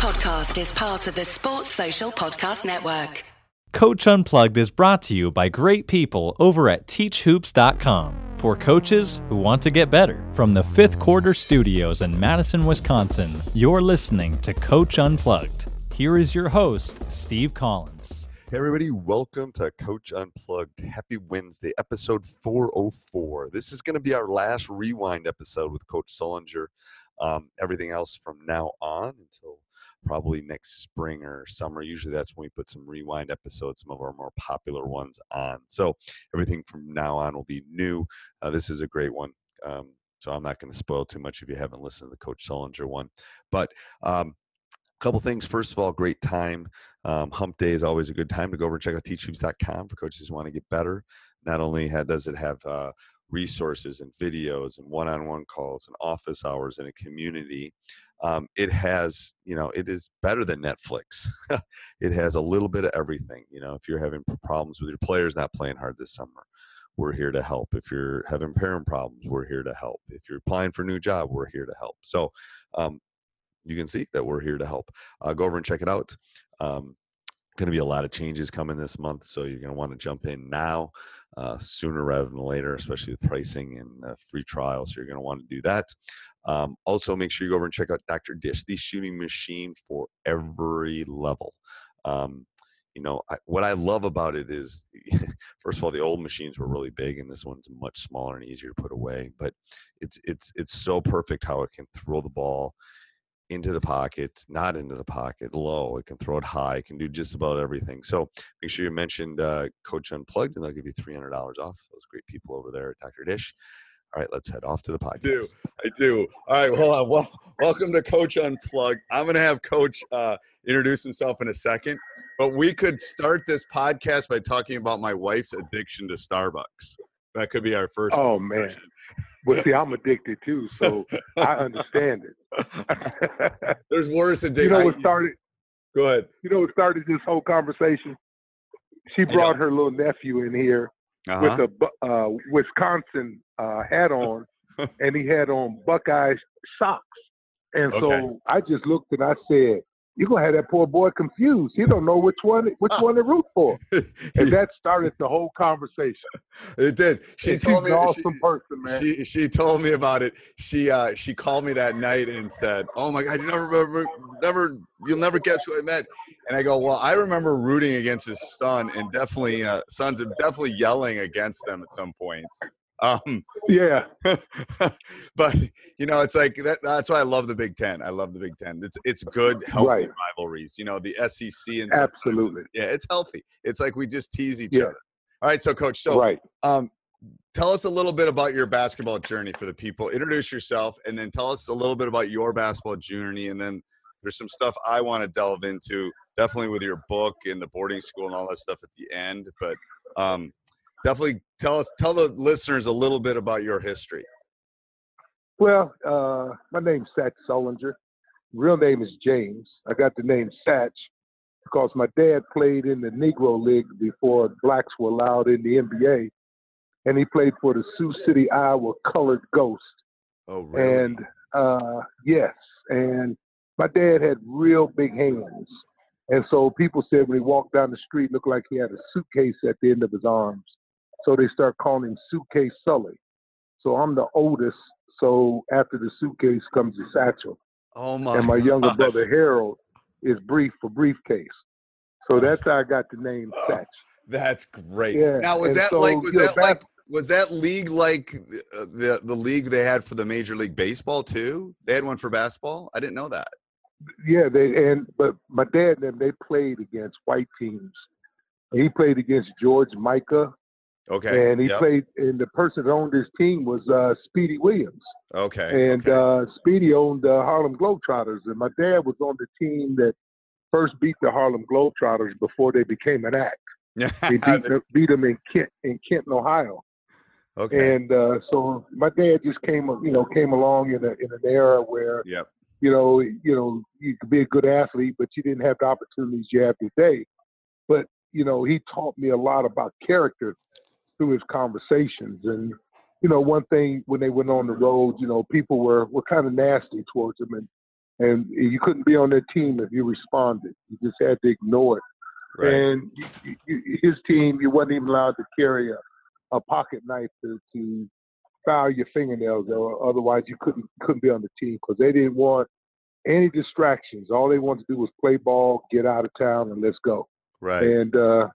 podcast is part of the Sports Social Podcast Network. Coach Unplugged is brought to you by great people over at teachhoops.com for coaches who want to get better. From the fifth quarter studios in Madison, Wisconsin, you're listening to Coach Unplugged. Here is your host, Steve Collins. Hey, everybody, welcome to Coach Unplugged. Happy Wednesday, episode 404. This is going to be our last rewind episode with Coach Sullinger. Um, everything else from now on until probably next spring or summer. Usually that's when we put some rewind episodes, some of our more popular ones on. So everything from now on will be new. Uh, this is a great one. Um, so I'm not going to spoil too much if you haven't listened to the Coach Sullinger one. But um, a couple things. First of all, great time. Um, hump day is always a good time to go over and check out teachhoops.com for coaches who want to get better. Not only does it have uh, resources and videos and one-on-one calls and office hours and a community um, it has you know it is better than netflix. It has a little bit of everything you know if you're having problems with your players not playing hard this summer we're here to help. If you're having parent problems we're here to help. If you're applying for a new job we're here to help. So um, you can see that we're here to help. Uh, go over and check it out. Um, going to be a lot of changes coming this month so you're going to want to jump in now uh, sooner rather than later, especially with pricing and uh, free trials. So you're going to want to do that. Um, also, make sure you go over and check out Dr. Dish, the shooting machine for every level. Um, you know, I, what I love about it is, first of all, the old machines were really big, and this one's much smaller and easier to put away. But it's it's it's so perfect how it can throw the ball into the pocket, not into the pocket, low. It can throw it high. It can do just about everything. So make sure you mentioned uh, Coach Unplugged, and they'll give you three hundred dollars off. Those great people over there at Dr. Dish. All right, let's head off to the podcast. I do. I do. All right, hold on. Well, welcome to Coach Unplugged. I'm going to have Coach uh, introduce himself in a second, but we could start this podcast by talking about my wife's addiction to Starbucks. That could be our first. Oh man. Well, see, I'm addicted too, so I understand it. There's worse addiction. You know what started? Go ahead. You know what started this whole conversation? She brought her little nephew in here uh-huh. with a uh, Wisconsin uh, hat on, and he had on Buckeye socks. And okay. so I just looked and I said, you're gonna have that poor boy confused. He don't know which one which one to root for, and that started the whole conversation. It did. She and told me. Awesome she, person, man. She she told me about it. She uh she called me that night and said, "Oh my God, you never remember, never you'll never guess who I met." And I go, "Well, I remember rooting against his son, and definitely uh, sons are definitely yelling against them at some points." Um, yeah. but you know, it's like that, that's why I love the Big Ten. I love the Big Ten. It's it's good, healthy right. rivalries. You know, the SEC and absolutely. Yeah, it's healthy. It's like we just tease each yeah. other. All right, so coach, so right. Um, tell us a little bit about your basketball journey for the people. Introduce yourself, and then tell us a little bit about your basketball journey, and then there's some stuff I want to delve into, definitely with your book and the boarding school and all that stuff at the end. But um, definitely tell us tell the listeners a little bit about your history. Well, uh, my name's Satch Sullinger Real name is James. I got the name Satch because my dad played in the Negro League before blacks were allowed in the NBA, and he played for the Sioux City, Iowa Colored Ghost. Oh, really? And uh, yes, and my dad had real big hands, and so people said when he walked down the street, looked like he had a suitcase at the end of his arms. So they start calling him Suitcase Sully. So I'm the oldest. So after the suitcase comes the satchel. Oh my! And my younger gosh. brother Harold is brief for briefcase. So that's how I got the name Satch. That's great. Yeah. Now was and that so, like was know, that like was that league like uh, the the league they had for the Major League Baseball too? They had one for basketball. I didn't know that. Yeah, they and but my dad and them they played against white teams. He played against George Mikan Okay. And he yep. played, and the person that owned his team was uh, Speedy Williams. Okay. And okay. Uh, Speedy owned the uh, Harlem Globetrotters, and my dad was on the team that first beat the Harlem Globetrotters before they became an act. they beat, beat them in Kent, in Kenton, Ohio. Okay. And uh, so my dad just came, you know, came along in a in an era where, yep. you know, you know, you could be a good athlete, but you didn't have the opportunities you have today. But you know, he taught me a lot about character through his conversations. And you know, one thing when they went on the road, you know, people were were kind of nasty towards him, and and you couldn't be on their team if you responded. You just had to ignore it. Right. And you, you, his team, you wasn't even allowed to carry a, a pocket knife to, to file your fingernails, or otherwise you couldn't couldn't be on the team because they didn't want any distractions. All they wanted to do was play ball, get out of town, and let's go. Right. And uh,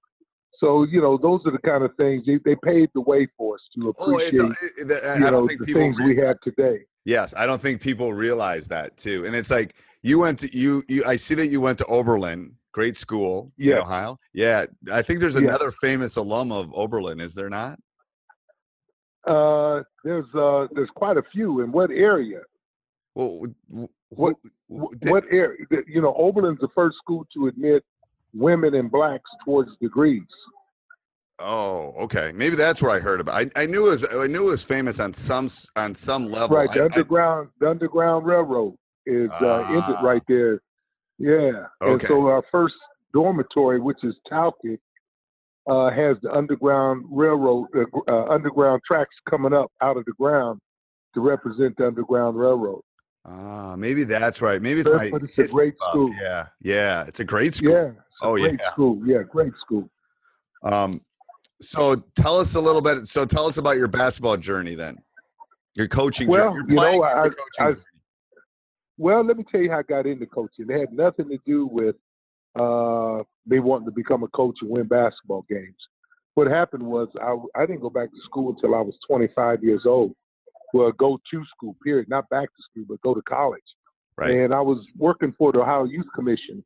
so you know, those are the kind of things they, they paved the way for us to appreciate. Oh, it, it, you know, the things we have today. Yes, I don't think people realize that too. And it's like you went to you. you I see that you went to Oberlin, great school yeah. in Ohio. Yeah, I think there's another yeah. famous alum of Oberlin. Is there not? Uh, there's uh, there's quite a few. In what area? Well, who, what what area? You know, Oberlin's the first school to admit women and blacks towards degrees. Oh, okay. Maybe that's where I heard about. I, I knew it was I knew it was famous on some on some level. Right, the I, underground I, the underground railroad is uh, ended right ah. there. Yeah, okay. and so our first dormitory, which is Talcott, uh, has the underground railroad, uh, uh, underground tracks coming up out of the ground to represent the underground railroad. Ah, maybe that's right. Maybe it's my. It's a great buff. school. Yeah, yeah, it's a great school. Yeah. Oh yeah. School. Yeah, great school. Um, so tell us a little bit. So tell us about your basketball journey then. Your coaching. Well, journey. you know, I, I, well, let me tell you how I got into coaching. It had nothing to do with uh, me wanting to become a coach and win basketball games. What happened was I, I didn't go back to school until I was 25 years old. Well, go to school, period. Not back to school, but go to college. Right. And I was working for the Ohio Youth Commission,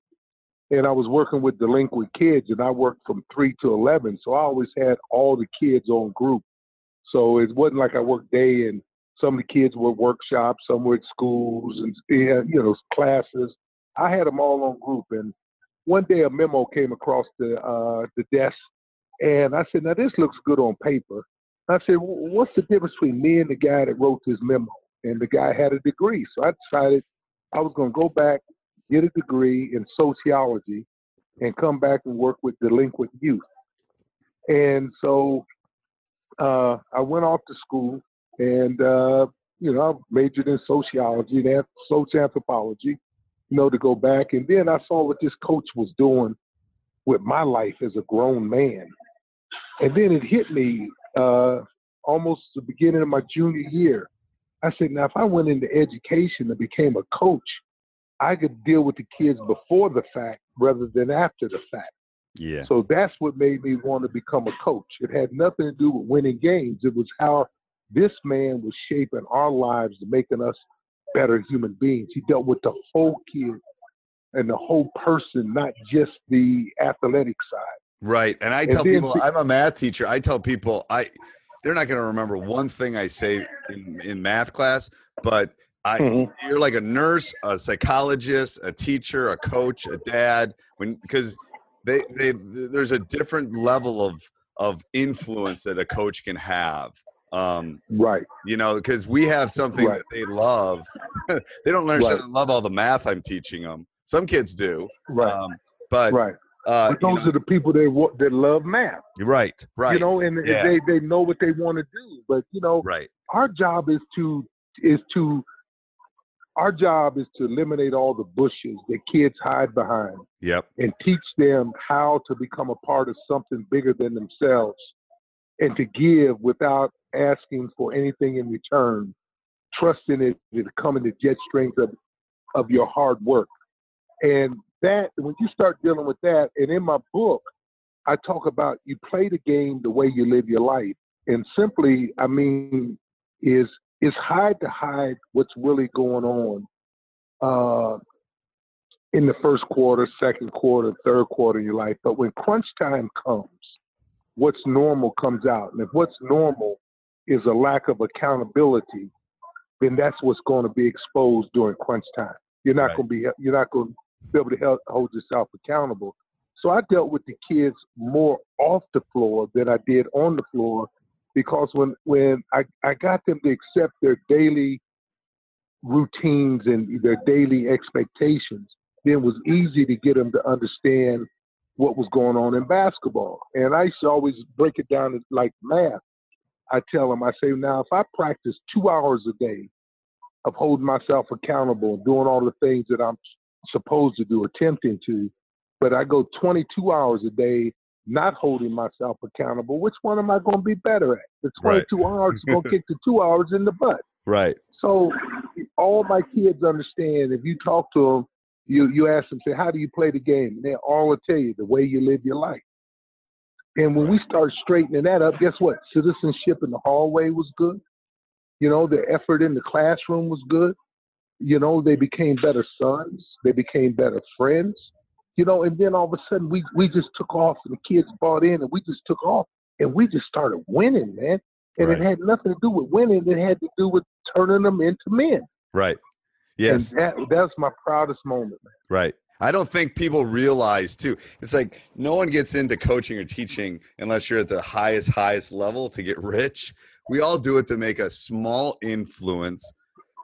and I was working with delinquent kids, and I worked from three to 11. So I always had all the kids on group. So it wasn't like I worked day and some of the kids were workshops, some were at schools and you know classes. I had them all on group, and one day a memo came across the uh, the desk, and I said, "Now this looks good on paper." I said, "What's the difference between me and the guy that wrote this memo?" And the guy had a degree, so I decided I was going to go back, get a degree in sociology, and come back and work with delinquent youth. And so uh, I went off to school, and uh, you know, I majored in sociology and social anthropology, you know, to go back. And then I saw what this coach was doing with my life as a grown man. And then it hit me uh, almost the beginning of my junior year. I said, now, if I went into education and became a coach, I could deal with the kids before the fact rather than after the fact. Yeah. So that's what made me want to become a coach. It had nothing to do with winning games. It was how this man was shaping our lives and making us better human beings. He dealt with the whole kid and the whole person, not just the athletic side. Right. And I tell and people, I'm a math teacher. I tell people, I they're not going to remember one thing I say in, in math class, but I mm-hmm. you're like a nurse, a psychologist, a teacher, a coach, a dad. When because they they there's a different level of of influence that a coach can have um, right. You know, because we have something right. that they love. they don't learn right. love all the math I'm teaching them. Some kids do. Right. Um, but right. Uh, but those know, are the people that that love math. Right. Right. You know, and yeah. they they know what they want to do. But you know, right. Our job is to is to our job is to eliminate all the bushes that kids hide behind. Yep. And teach them how to become a part of something bigger than themselves and to give without asking for anything in return, trusting it to come in the jet strength of, of your hard work. And that, when you start dealing with that, and in my book, I talk about you play the game the way you live your life. And simply, I mean, is is hard to hide what's really going on uh, in the first quarter, second quarter, third quarter of your life. But when crunch time comes, what's normal comes out. And if what's normal is a lack of accountability, then that's what's going to be exposed during crunch time. You're not right. going to be you're not going to be able to help, hold yourself accountable. So I dealt with the kids more off the floor than I did on the floor because when when I, I got them to accept their daily routines and their daily expectations, then it was easy to get them to understand what was going on in basketball. And I used to always break it down like math. I tell them, I say, now if I practice two hours a day of holding myself accountable and doing all the things that I'm supposed to do, attempting to. But I go 22 hours a day not holding myself accountable. Which one am I going to be better at? The 22 right. hours is going to kick the two hours in the butt. Right. So all my kids understand if you talk to them, you, you ask them, say, how do you play the game? And they all will tell you the way you live your life. And when we start straightening that up, guess what? Citizenship in the hallway was good. You know, the effort in the classroom was good. You know, they became better sons. They became better friends. You know, and then all of a sudden we we just took off and the kids bought in and we just took off and we just started winning, man. And right. it had nothing to do with winning. It had to do with turning them into men. Right. Yes. And that that's my proudest moment, man. Right. I don't think people realize too. It's like no one gets into coaching or teaching unless you're at the highest, highest level to get rich. We all do it to make a small influence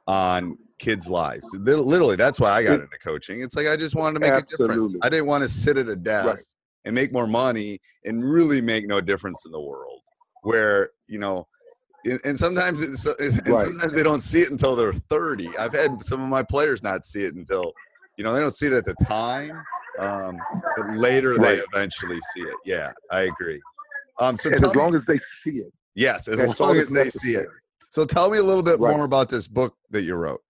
on kids' lives. Literally, that's why I got into coaching. It's like I just wanted to make Absolutely. a difference. I didn't want to sit at a desk right. and make more money and really make no difference in the world. Where you know, and sometimes it's, and right. sometimes they don't see it until they're 30. I've had some of my players not see it until you know they don't see it at the time, um, but later right. they eventually see it. Yeah, I agree. Um, so as long me, as they see it. Yes, as long as they see it. So tell me a little bit right. more about this book that you wrote.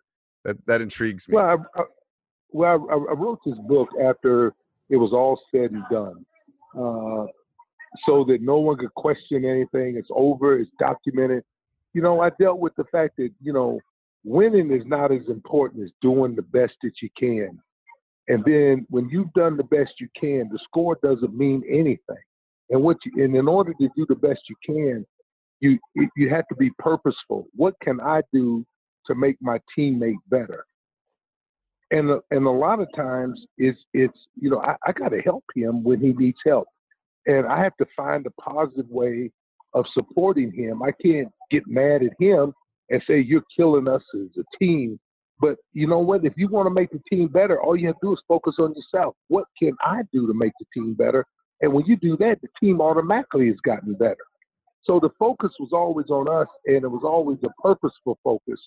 That that intrigues me. Well, I, I well, I, I, wrote this book after it was all said and done, uh, so that no one could question anything. It's over. It's documented. You know, I dealt with the fact that you know winning is not as important as doing the best that you can. And then when you've done the best you can, the score doesn't mean anything. And what you, and in order to do the best you can, you you have to be purposeful. What can I do to make my teammate better? And uh, and a lot of times it's it's you know I, I got to help him when he needs help, and I have to find a positive way of supporting him. I can't get mad at him and say you're killing us as a team. But you know what? If you want to make the team better, all you have to do is focus on yourself. What can I do to make the team better? And when you do that, the team automatically has gotten better. So the focus was always on us, and it was always a purposeful focus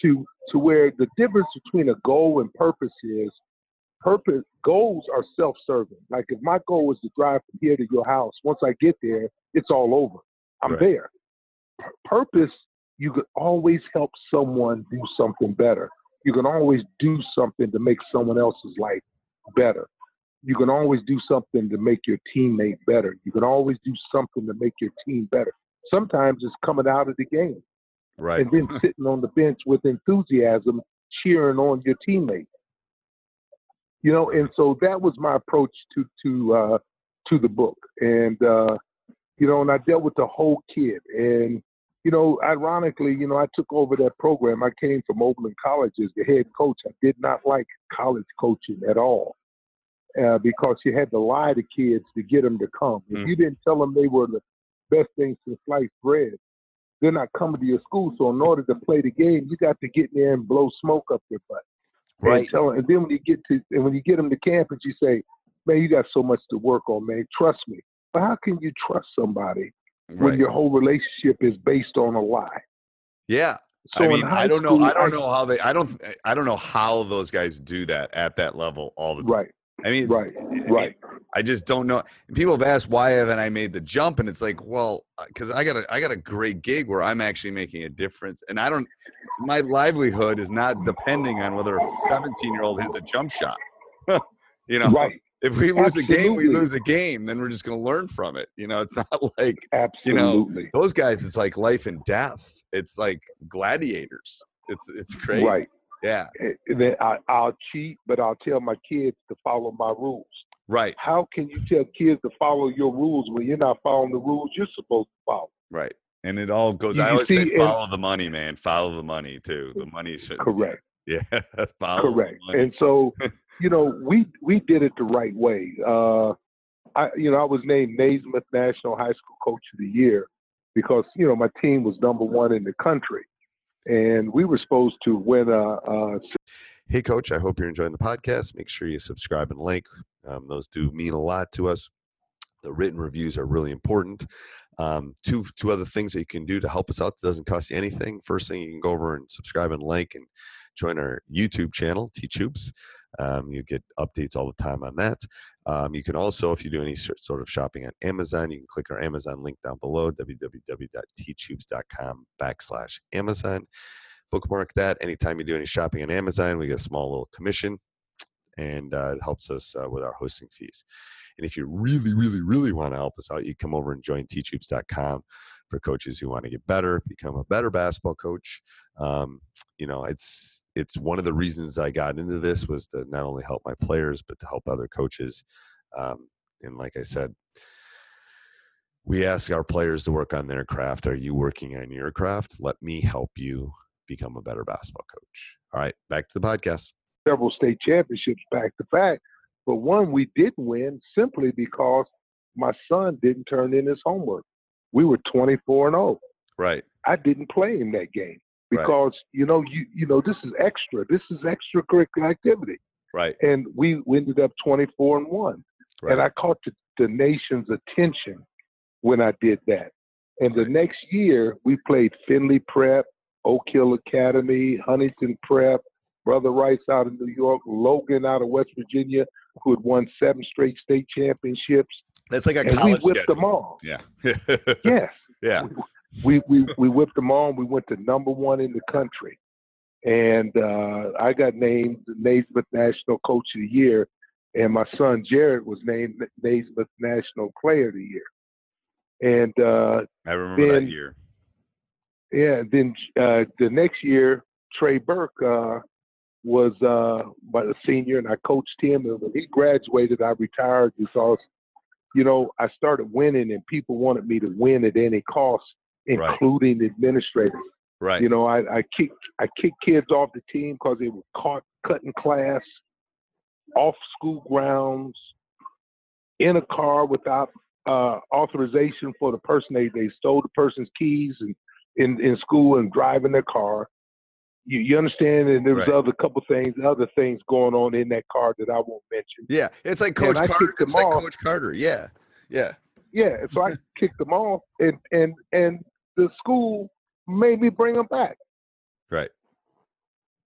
to to where the difference between a goal and purpose is purpose goals are self-serving. Like if my goal is to drive from here to your house, once I get there, it's all over. I'm right. there. P- purpose you can always help someone do something better. You can always do something to make someone else's life better. You can always do something to make your teammate better. You can always do something to make your team better. Sometimes it's coming out of the game. Right. And then sitting on the bench with enthusiasm, cheering on your teammate. You know, and so that was my approach to to uh, to the book. And uh, you know, and I dealt with the whole kid. And you know, ironically, you know, I took over that program. I came from Oberlin College as the head coach. I did not like college coaching at all uh, because you had to lie to kids to get them to come. If mm. you didn't tell them they were the best thing since sliced bread, they're not coming to your school. So in order to play the game, you got to get in there and blow smoke up their butt. Right. And, tell, and then when you get to and when you get them to campus, you say, "Man, you got so much to work on, man. Trust me." But how can you trust somebody right. when your whole relationship is based on a lie. Yeah. So I mean, I don't know. I don't know how they. I don't. I don't know how those guys do that at that level all the time. Right. I mean, right, I right. I just don't know. People have asked why haven't I made the jump, and it's like, well, because uh, I got a I got a great gig where I'm actually making a difference, and I don't. My livelihood is not depending on whether a 17 year old hits a jump shot. you know, right. If we lose Absolutely. a game, we lose a game. Then we're just going to learn from it. You know, it's not like Absolutely. you know those guys. It's like life and death. It's like gladiators. It's it's crazy. Right. Yeah. Then I, I'll cheat, but I'll tell my kids to follow my rules. Right. How can you tell kids to follow your rules when you're not following the rules you're supposed to follow? Right. And it all goes. You I always see, say, follow the money, man. Follow the money too. The money should. Correct. Yeah. correct. And so you know, we we did it the right way. Uh, I, you know, I was named Naismith National High School Coach of the Year because you know my team was number one in the country, and we were supposed to win a. a hey, Coach! I hope you're enjoying the podcast. Make sure you subscribe and like; um, those do mean a lot to us. The written reviews are really important. Um, two two other things that you can do to help us out that doesn't cost you anything. First thing, you can go over and subscribe and like and join our YouTube channel, Teach Hoops. Um, you get updates all the time on that. Um, you can also, if you do any sort of shopping on Amazon, you can click our Amazon link down below, www.teachhoops.com backslash Amazon. Bookmark that. Anytime you do any shopping on Amazon, we get a small little commission, and uh, it helps us uh, with our hosting fees. And if you really, really, really want to help us out, you come over and join teachhoops.com for coaches who want to get better, become a better basketball coach. Um, you know, it's it's one of the reasons I got into this was to not only help my players but to help other coaches. Um, and like I said, we ask our players to work on their craft. Are you working on your craft? Let me help you become a better basketball coach. All right, back to the podcast. Several state championships back to back, but one we didn't win simply because my son didn't turn in his homework we were 24 and 0. Right. I didn't play in that game because right. you know you you know this is extra. This is extracurricular activity. Right. And we, we ended up 24 and 1. Right. And I caught the, the nation's attention when I did that. And the next year we played Findlay Prep, Oak Hill Academy, Huntington Prep, Brother Rice out of New York, Logan out of West Virginia, who had won seven straight state championships. That's like a and college. We whipped schedule. them all. Yeah. yes. Yeah. We, we we we whipped them all. We went to number one in the country, and uh, I got named Naismith National Coach of the Year, and my son Jared was named Naismith National Player of the Year. And uh, I remember then, that year. Yeah. Then uh, the next year, Trey Burke uh, was uh, a senior, and I coached him. And when he graduated, I retired because you know, I started winning and people wanted me to win at any cost, including right. administrators. Right. You know, I, I kick I kick kids off the team because they were caught cutting class, off school grounds, in a car without uh, authorization for the person. They they stole the person's keys and in in school and driving their car you, you understand? And there was right. other couple things, other things going on in that car that I won't mention. Yeah, it's like Coach Carter. It's like Coach Carter. Yeah, yeah, yeah. So I kicked them off, and and and the school made me bring them back. Right.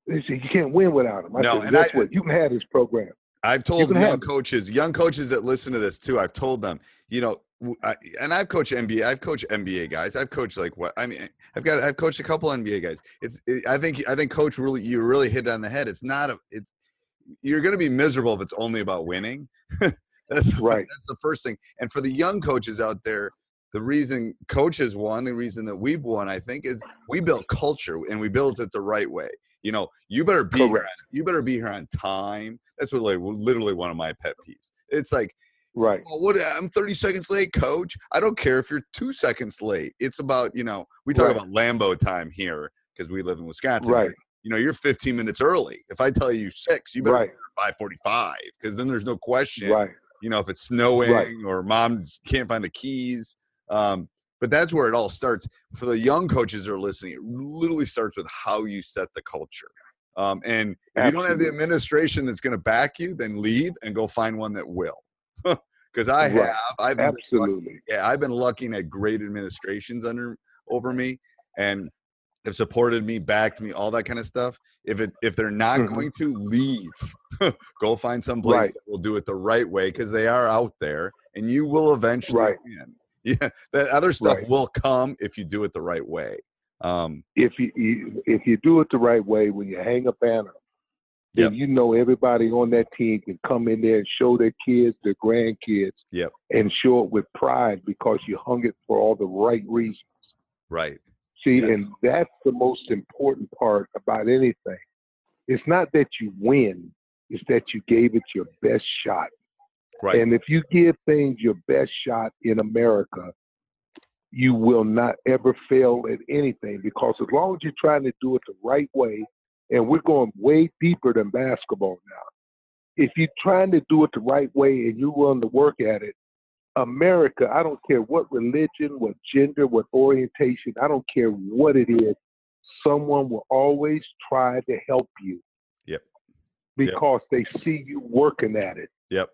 They said you can't win without them. I no, said, guess I, what? You can have this program. I've told young coaches, young coaches that listen to this too. I've told them, you know, I, and I've coached NBA. I've coached NBA guys. I've coached like what I mean. I've got I've coached a couple NBA guys. It's it, I think I think coach really you really hit on the head. It's not a it's you're going to be miserable if it's only about winning. that's right. That's the first thing. And for the young coaches out there, the reason coaches won, the reason that we've won, I think, is we built culture and we built it the right way. You know, you better be here on, you better be here on time. That's what like literally one of my pet peeves. It's like Right. Well, what I'm 30 seconds late, coach. I don't care if you're two seconds late. It's about, you know, we talk right. about Lambo time here because we live in Wisconsin. Right. You know, you're 15 minutes early. If I tell you six, you better right. 545 because then there's no question. Right. You know, if it's snowing right. or mom can't find the keys. Um, but that's where it all starts. For the young coaches that are listening, it literally starts with how you set the culture. Um, and if Absolutely. you don't have the administration that's going to back you, then leave and go find one that will because I have. I've absolutely. yeah, I've been looking at great administrations under over me, and have supported me, backed me, all that kind of stuff. If it if they're not mm-hmm. going to leave, go find some place right. that will do it the right way because they are out there, and you will eventually right. win. Yeah, that other stuff right. will come if you do it the right way. Um, if you, you if you do it the right way, when you hang a banner then yep. you know everybody on that team can come in there and show their kids, their grandkids, yep. and show it with pride because you hung it for all the right reasons. Right. See, yes. and that's the most important part about anything. It's not that you win, it's that you gave it your best shot. Right. And if you give things your best shot in America, you will not ever fail at anything because as long as you're trying to do it the right way and we're going way deeper than basketball now. If you're trying to do it the right way and you're willing to work at it, America, I don't care what religion, what gender, what orientation, I don't care what it is, someone will always try to help you. Yep. Because yep. they see you working at it. Yep.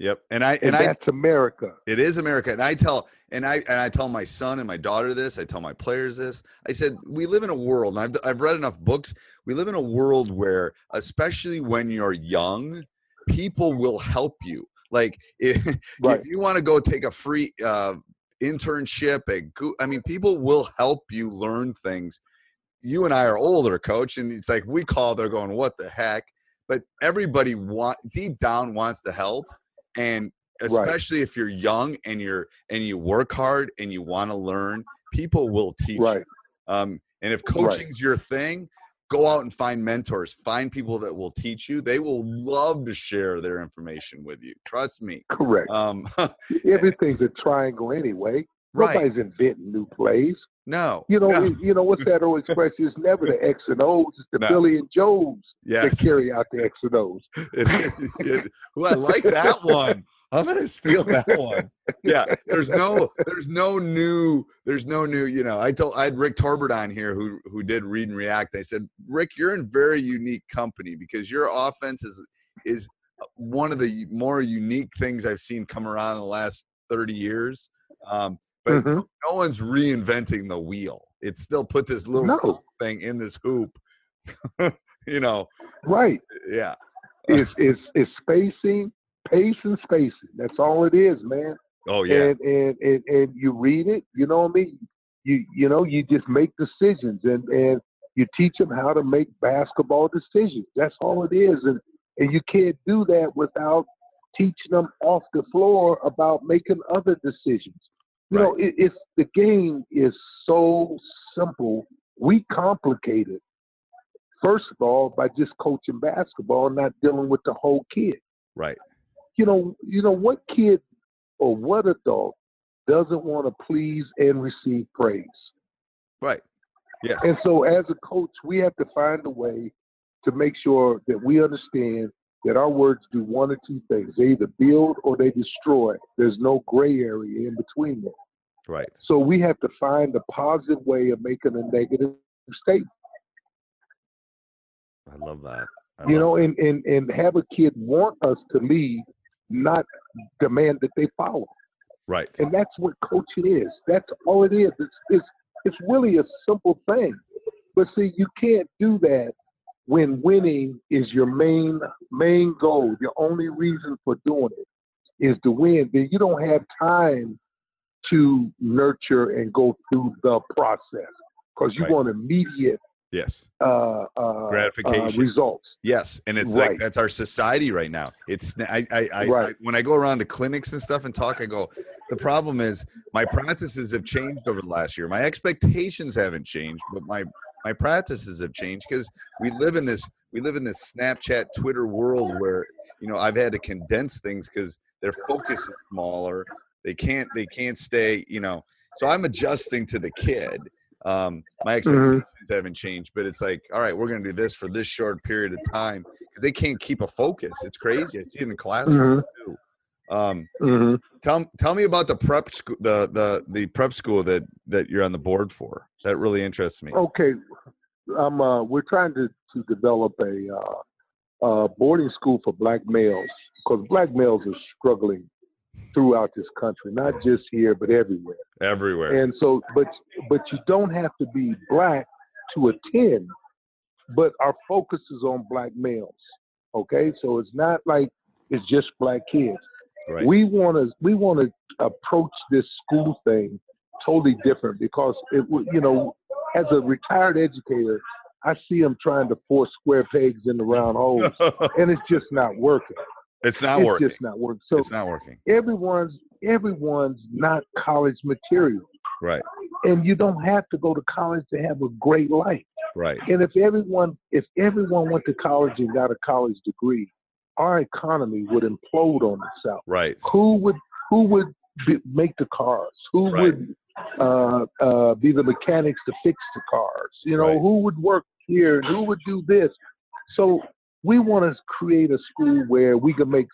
Yep. And I and, and, I that's America. it is America. And I tell and I and I tell my son and my daughter this, I tell my players this. I said, we live in a world, and I've I've read enough books. We live in a world where, especially when you're young, people will help you. Like if, Right. if you want to go take a free uh, internship at I mean, people will help you learn things. You and I are older, coach, and it's like we call. They're going, "What the heck?" But everybody want deep down wants to help, and especially if you're young and you're and you work hard and you want to learn, people will teach. you. Um, and if Right. coaching's your thing, go out and find mentors. Find people that will teach you. They will love to share their information with you. Trust me. Correct. Um, Everything's a triangle anyway. Right? Nobody's inventing new plays. No. You know, no. it- you know what's that old expression? It's never the X and O's, it's the No. Billy and Joes that Yes. carry out the X and O's. It- it- Ooh, I like that one. I'm gonna steal that one. Yeah, there's no, there's no new, there's no new. You know, I told I had Rick Torbett on here who who did read and react. I said, Rick, you're in very unique company because your offense is is one of the more unique things I've seen come around in the last 30 years. Um, but Mhm. no one's reinventing the wheel. It's still put this little No. thing in this hoop. you know, Right. yeah. It's, it's, it's spacing, pace and spacing. That's all it is, man. Oh yeah. And, and, and, and you read it, you know what I mean? You, you know, you just make decisions and, and you teach them how to make basketball decisions. That's all it is. And, and you can't do that without teaching them off the floor about making other decisions. You know, it, it's the game is so simple. We complicate it. First of all, by just coaching basketball, and not dealing with the whole kid. Right. You know, you know what kid or what adult doesn't want to please and receive praise? Right. Yes. And so, as a coach, we have to find a way to make sure that we understand that our words do one or two things. They either build or they destroy. There's no gray area in between them. right. So we have to find a positive way of making a negative statement. I love that. I You love know, and, and, and have a kid want us to lead, not demand that they follow. Right. And that's what coaching is. That's all it is. It's, it's, it's really a simple thing. But see, you can't do that when winning is your main main goal. The only reason for doing it is to win. Then you don't have time to nurture and go through the process because you Right. want immediate Yes. uh, uh, Gratification. uh, results. Yes. And it's like that's our society right now. It's I I, I, Right. I when I go around to clinics and stuff and talk, I go, the problem is my practices have changed over the last year. My expectations haven't changed, but my my practices have changed because we live in this we live in this Snapchat, Twitter world where you know I've had to condense things because their focus is smaller. They can't they can't stay, you know. So I'm adjusting to the kid. Um, my expectations haven't changed, but it's like, all right, we're gonna do this for this short period of time because they can't keep a focus. It's crazy. I see it in the classroom too. Um, hmm tell tell me about the prep school, the the the prep school that that you're on the board for. That really interests me. Okay, um, uh, we're trying to, to develop a uh, uh, boarding school for black males because black males are struggling throughout this country, not just here but everywhere. Everywhere. And so, but but you don't have to be black to attend, but our focus is on black males. Okay, so it's not like it's just black kids. right. We want to we want to approach this school thing totally different because it would you know as a retired educator, I see them trying to force square pegs in the round holes, and it's just not working. it's not it's working. It's just not working. So it's not working. everyone's everyone's not college material, Right. and you don't have to go to college to have a great life. Right. And if everyone if everyone went to college and got a college degree, our economy would implode on itself. Right. Who would who would be, make the cars? Who Right. would uh, uh, be the mechanics to fix the cars? You know, Right. who would work here? Who would do this? So we want to create a school where we can make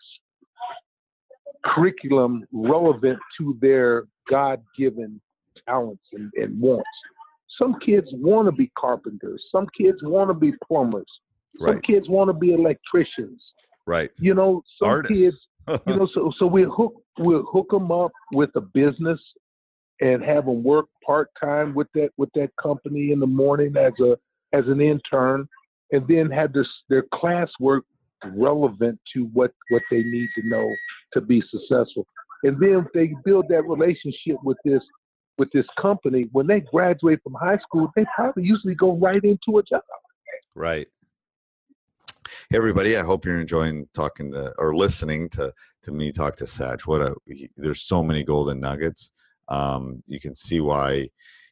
curriculum relevant to their God-given talents and, and wants. Some kids want to be carpenters. Some kids want to be plumbers. Some Right. kids want to be electricians. Right. You know, some Artists. kids you know, so so we hook we'll hook them up with a business and have them work part time with that with that company in the morning as a as an intern, and then have this their classwork relevant to what what they need to know to be successful. And then they build that relationship with this with this company, when they graduate from high school, they probably usually go right into a job. Right. Hey everybody, I hope you're enjoying talking to or listening to to me talk to Satch. What a he, there's so many golden nuggets. Um, you can see why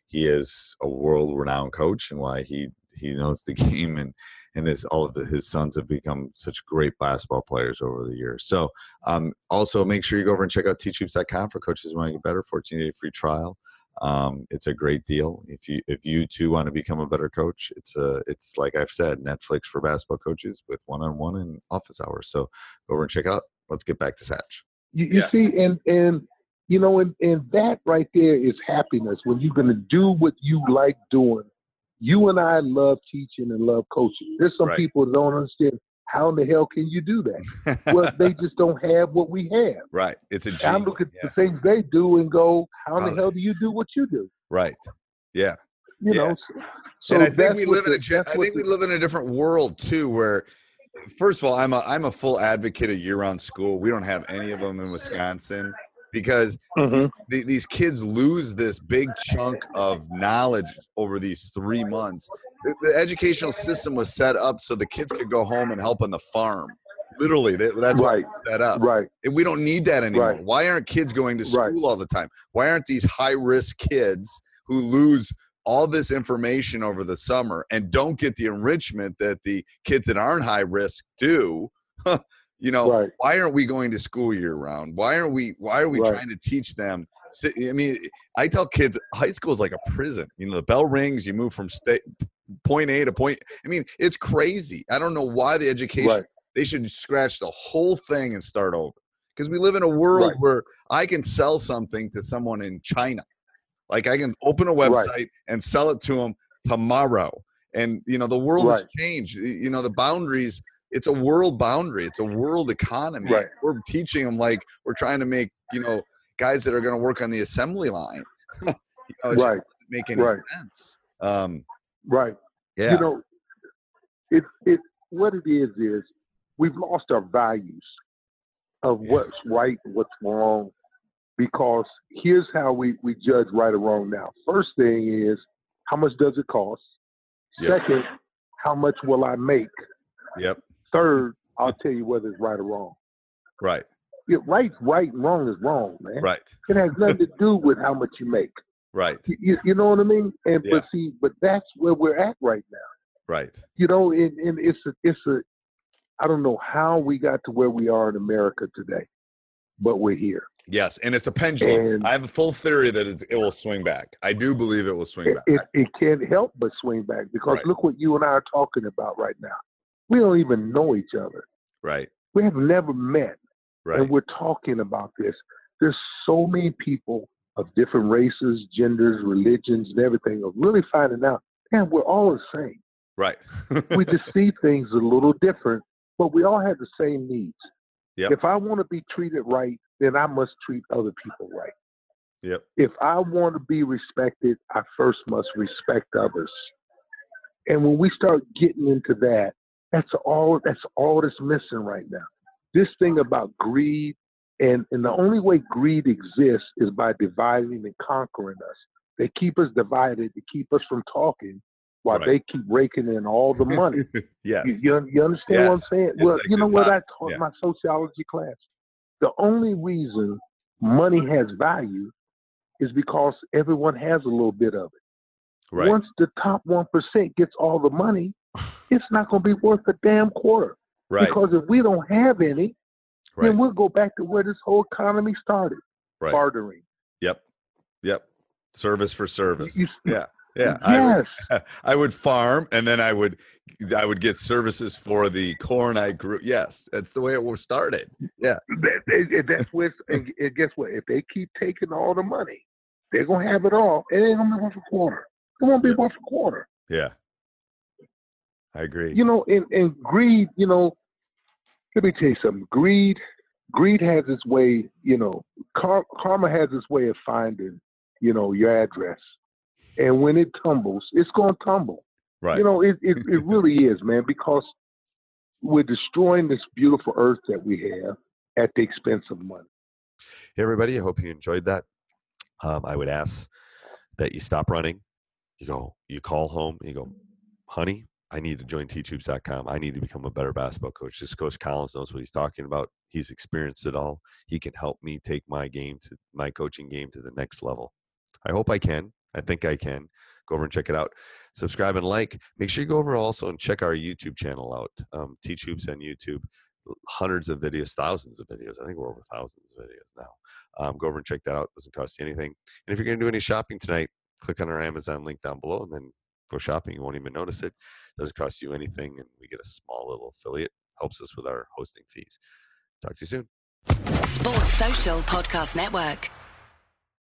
he is a world renowned coach and why he he knows the game and and his all of the, his sons have become such great basketball players over the years. So um, also make sure you go over and check out teachhoops.com for coaches who want to get better. 14 day free trial. Um, it's a great deal. If you if you too want to become a better coach, it's a it's like I've said, Netflix for basketball coaches with one on one and office hours. So go over and check it out. Let's get back to Satch. You, you yeah. see, and and you know, and, and that right there is happiness when you're gonna do what you like doing you and I love teaching and love coaching. There's some right. people that don't understand how in the hell can you do that? well, they just don't have what we have. Right. It's a. I look at yeah. the things they do and go, how in the hell do you do what you do? Right. Yeah. You yeah. know. So and I think we live in a. I think we live in a different world too, where. First of all, I'm a I'm a full advocate of year-round school. We don't have any of them in Wisconsin because mm-hmm. th- these kids lose this big chunk of knowledge over these three months. The, the, educational system was set up so the kids could go home and help on the farm. Literally, that's right. set up. Right. And we don't need that anymore. Right. Why aren't kids going to school right. all the time? Why aren't these high risk kids who lose all this information over the summer and don't get the enrichment that the kids that aren't high risk do? You know, right. why aren't we going to school year round? Why aren't we? Why are we right. trying to teach them? I mean, I tell kids high school is like a prison. You know, the bell rings, you move from state point A to point. I mean, it's crazy. I don't know why the education. Right. They should scratch the whole thing and start over. Because we live in a world where I can sell something to someone in China. Like I can open a website and sell it to them tomorrow. And you know, the world has changed. You know, the boundaries it's a world boundary. It's a world economy. Right. We're teaching them like we're trying to make you know guys that are going to work on the assembly line. you know, right. Make any right. sense. Um, right. Yeah. You know, it it what it is is we've lost our values of yeah. what's right, what's wrong, because here's how we we judge right or wrong now. First thing is how much does it cost? Yep. Second, how much will I make? Yep. Third, I'll tell you whether it's right or wrong. Right. Yeah, right's right and wrong is wrong, man. Right. It has nothing to do with how much you make. Right. You, you know what I mean? And yeah. but see, but that's where we're at right now. Right. You know, and, and it's a it's a I don't know how we got to where we are in America today, but we're here. Yes, and it's a pendulum. And I have a full theory that it, it, will swing back. I do believe it will swing back. It, it can't help but swing back because right. look what you and I are talking about right now we don't even know each other. Right. We have never met. Right. And we're talking about this. There's so many people of different races, genders, religions, and everything of really finding out, man, we're all the same. Right. we just see things a little different, but we all have the same needs. Yep. If I want to be treated right, then I must treat other people right. Yep. If I want to be respected, I first must respect others. And when we start getting into that, that's all. That's all that's missing right now. This thing about greed, and and the only way greed exists is by dividing and conquering us. They keep us divided to keep us from talking, while right. they keep raking in all the money. yes. You, you, you understand yes. what I'm saying? It's well, you know what I taught yeah. my sociology class. The only reason money has value is because everyone has a little bit of it. Right. Once the top one percent gets all the money, it's not going to be worth a damn quarter. Right. Because if we don't have any, right. then we'll go back to where this whole economy started. Right. Bartering. Yep. Yep. Service for service. You, yeah. Yeah. Yes. I would, I would farm and then I would I would get services for the corn I grew. Yes, that's the way it was started. Yeah. That, that's what and, and guess what? If they keep taking all the money, they're gonna have it all. It ain't gonna be worth a quarter. It won't be worth a quarter. Yeah. I agree. You know, and, and greed, you know, let me tell you something. Greed greed has its way, you know, car- karma has its way of finding, you know, your address. And when it tumbles, it's going to tumble. Right. You know, it, it, it really is, man, because we're destroying this beautiful earth that we have at the expense of money. Hey, everybody, I hope you enjoyed that. Um, I would ask that you stop running. You go, you call home, you go, honey, I need to join teachhoops.com. I need to become a better basketball coach. This Coach Collins knows what he's talking about. He's experienced it all. He can help me take my game to my coaching game to the next level. I hope I can. I think I can. Go over and check it out. Subscribe and like. Make sure you go over also and check our YouTube channel out. Um, Teach on YouTube. Hundreds of videos, thousands of videos. I think we're over thousands of videos now. Um, go over and check that out. It doesn't cost you anything. And if you're going to do any shopping tonight, click on our Amazon link down below and then go shopping. You won't even notice it. Doesn't cost you anything, and we get a small little affiliate. Helps us with our hosting fees. Talk to you soon. Sports Social Podcast Network.